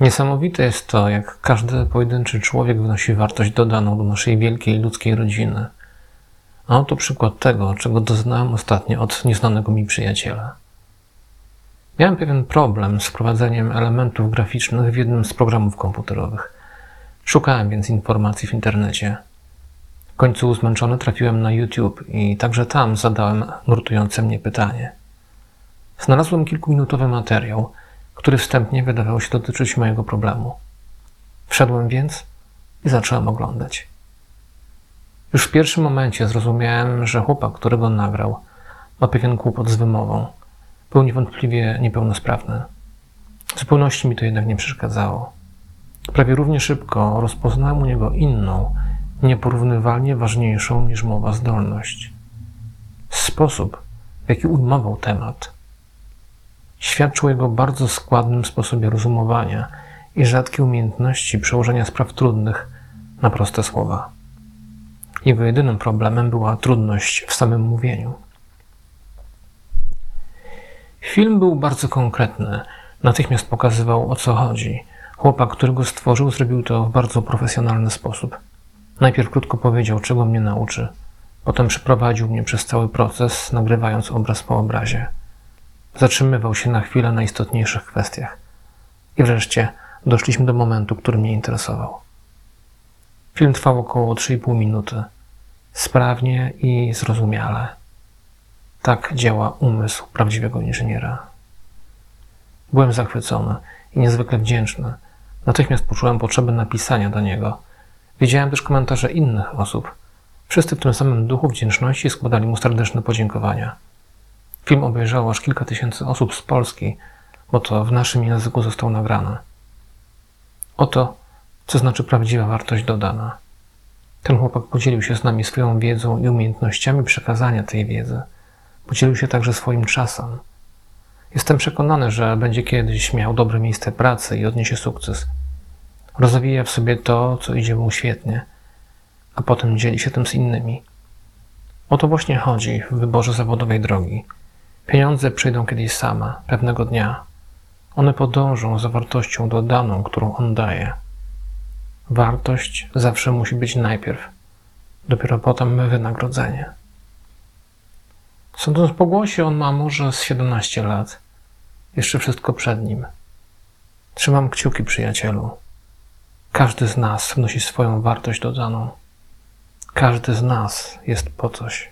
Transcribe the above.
Niesamowite jest to, jak każdy pojedynczy człowiek wnosi wartość dodaną do naszej wielkiej ludzkiej rodziny. A oto przykład tego, czego doznałem ostatnio od nieznanego mi przyjaciela. Miałem pewien problem z wprowadzeniem elementów graficznych w jednym z programów komputerowych. Szukałem więc informacji w internecie. W końcu zmęczony trafiłem na YouTube i także tam zadałem nurtujące mnie pytanie. Znalazłem kilkuminutowy materiał, który wstępnie wydawał się dotyczyć mojego problemu. Wszedłem więc i zacząłem oglądać. Już w pierwszym momencie zrozumiałem, że chłopak, którego nagrał, ma pewien kłopot z wymową. Był niewątpliwie niepełnosprawny. W zupełności mi to jednak nie przeszkadzało. Prawie równie szybko rozpoznałem u niego inną, nieporównywalnie ważniejszą niż mowa zdolność. Sposób, w jaki ujmował temat, świadczył o jego bardzo składnym sposobie rozumowania i rzadkiej umiejętności przełożenia spraw trudnych na proste słowa. Jego jedynym problemem była trudność w samym mówieniu. Film był bardzo konkretny. Natychmiast pokazywał o co chodzi. Chłopak, który go stworzył, zrobił to w bardzo profesjonalny sposób. Najpierw krótko powiedział, czego mnie nauczy. Potem przeprowadził mnie przez cały proces, nagrywając obraz po obrazie. Zatrzymywał się na chwilę na istotniejszych kwestiach. I wreszcie doszliśmy do momentu, który mnie interesował. Film trwał około 3,5 minuty. Sprawnie i zrozumiale. Tak działa umysł prawdziwego inżyniera. Byłem zachwycony i niezwykle wdzięczny. Natychmiast poczułem potrzebę napisania do niego. Widziałem też komentarze innych osób. Wszyscy w tym samym duchu wdzięczności składali mu serdeczne podziękowania. Film obejrzało aż kilka tysięcy osób z Polski, bo to w naszym języku został nagrany. Oto, co znaczy prawdziwa wartość dodana. Ten chłopak podzielił się z nami swoją wiedzą i umiejętnościami przekazania tej wiedzy. Podzielił się także swoim czasem. Jestem przekonany, że będzie kiedyś miał dobre miejsce pracy i odniesie sukces. Rozwija w sobie to, co idzie mu świetnie, a potem dzieli się tym z innymi. O to właśnie chodzi w wyborze zawodowej drogi. Pieniądze przyjdą kiedyś same, pewnego dnia. One podążą za wartością dodaną, którą on daje. Wartość zawsze musi być najpierw, dopiero potem wynagrodzenie. Sądząc po głosie, on ma może z 17 lat. Jeszcze wszystko przed nim. Trzymam kciuki, przyjacielu. Każdy z nas wnosi swoją wartość dodaną. Każdy z nas jest po coś.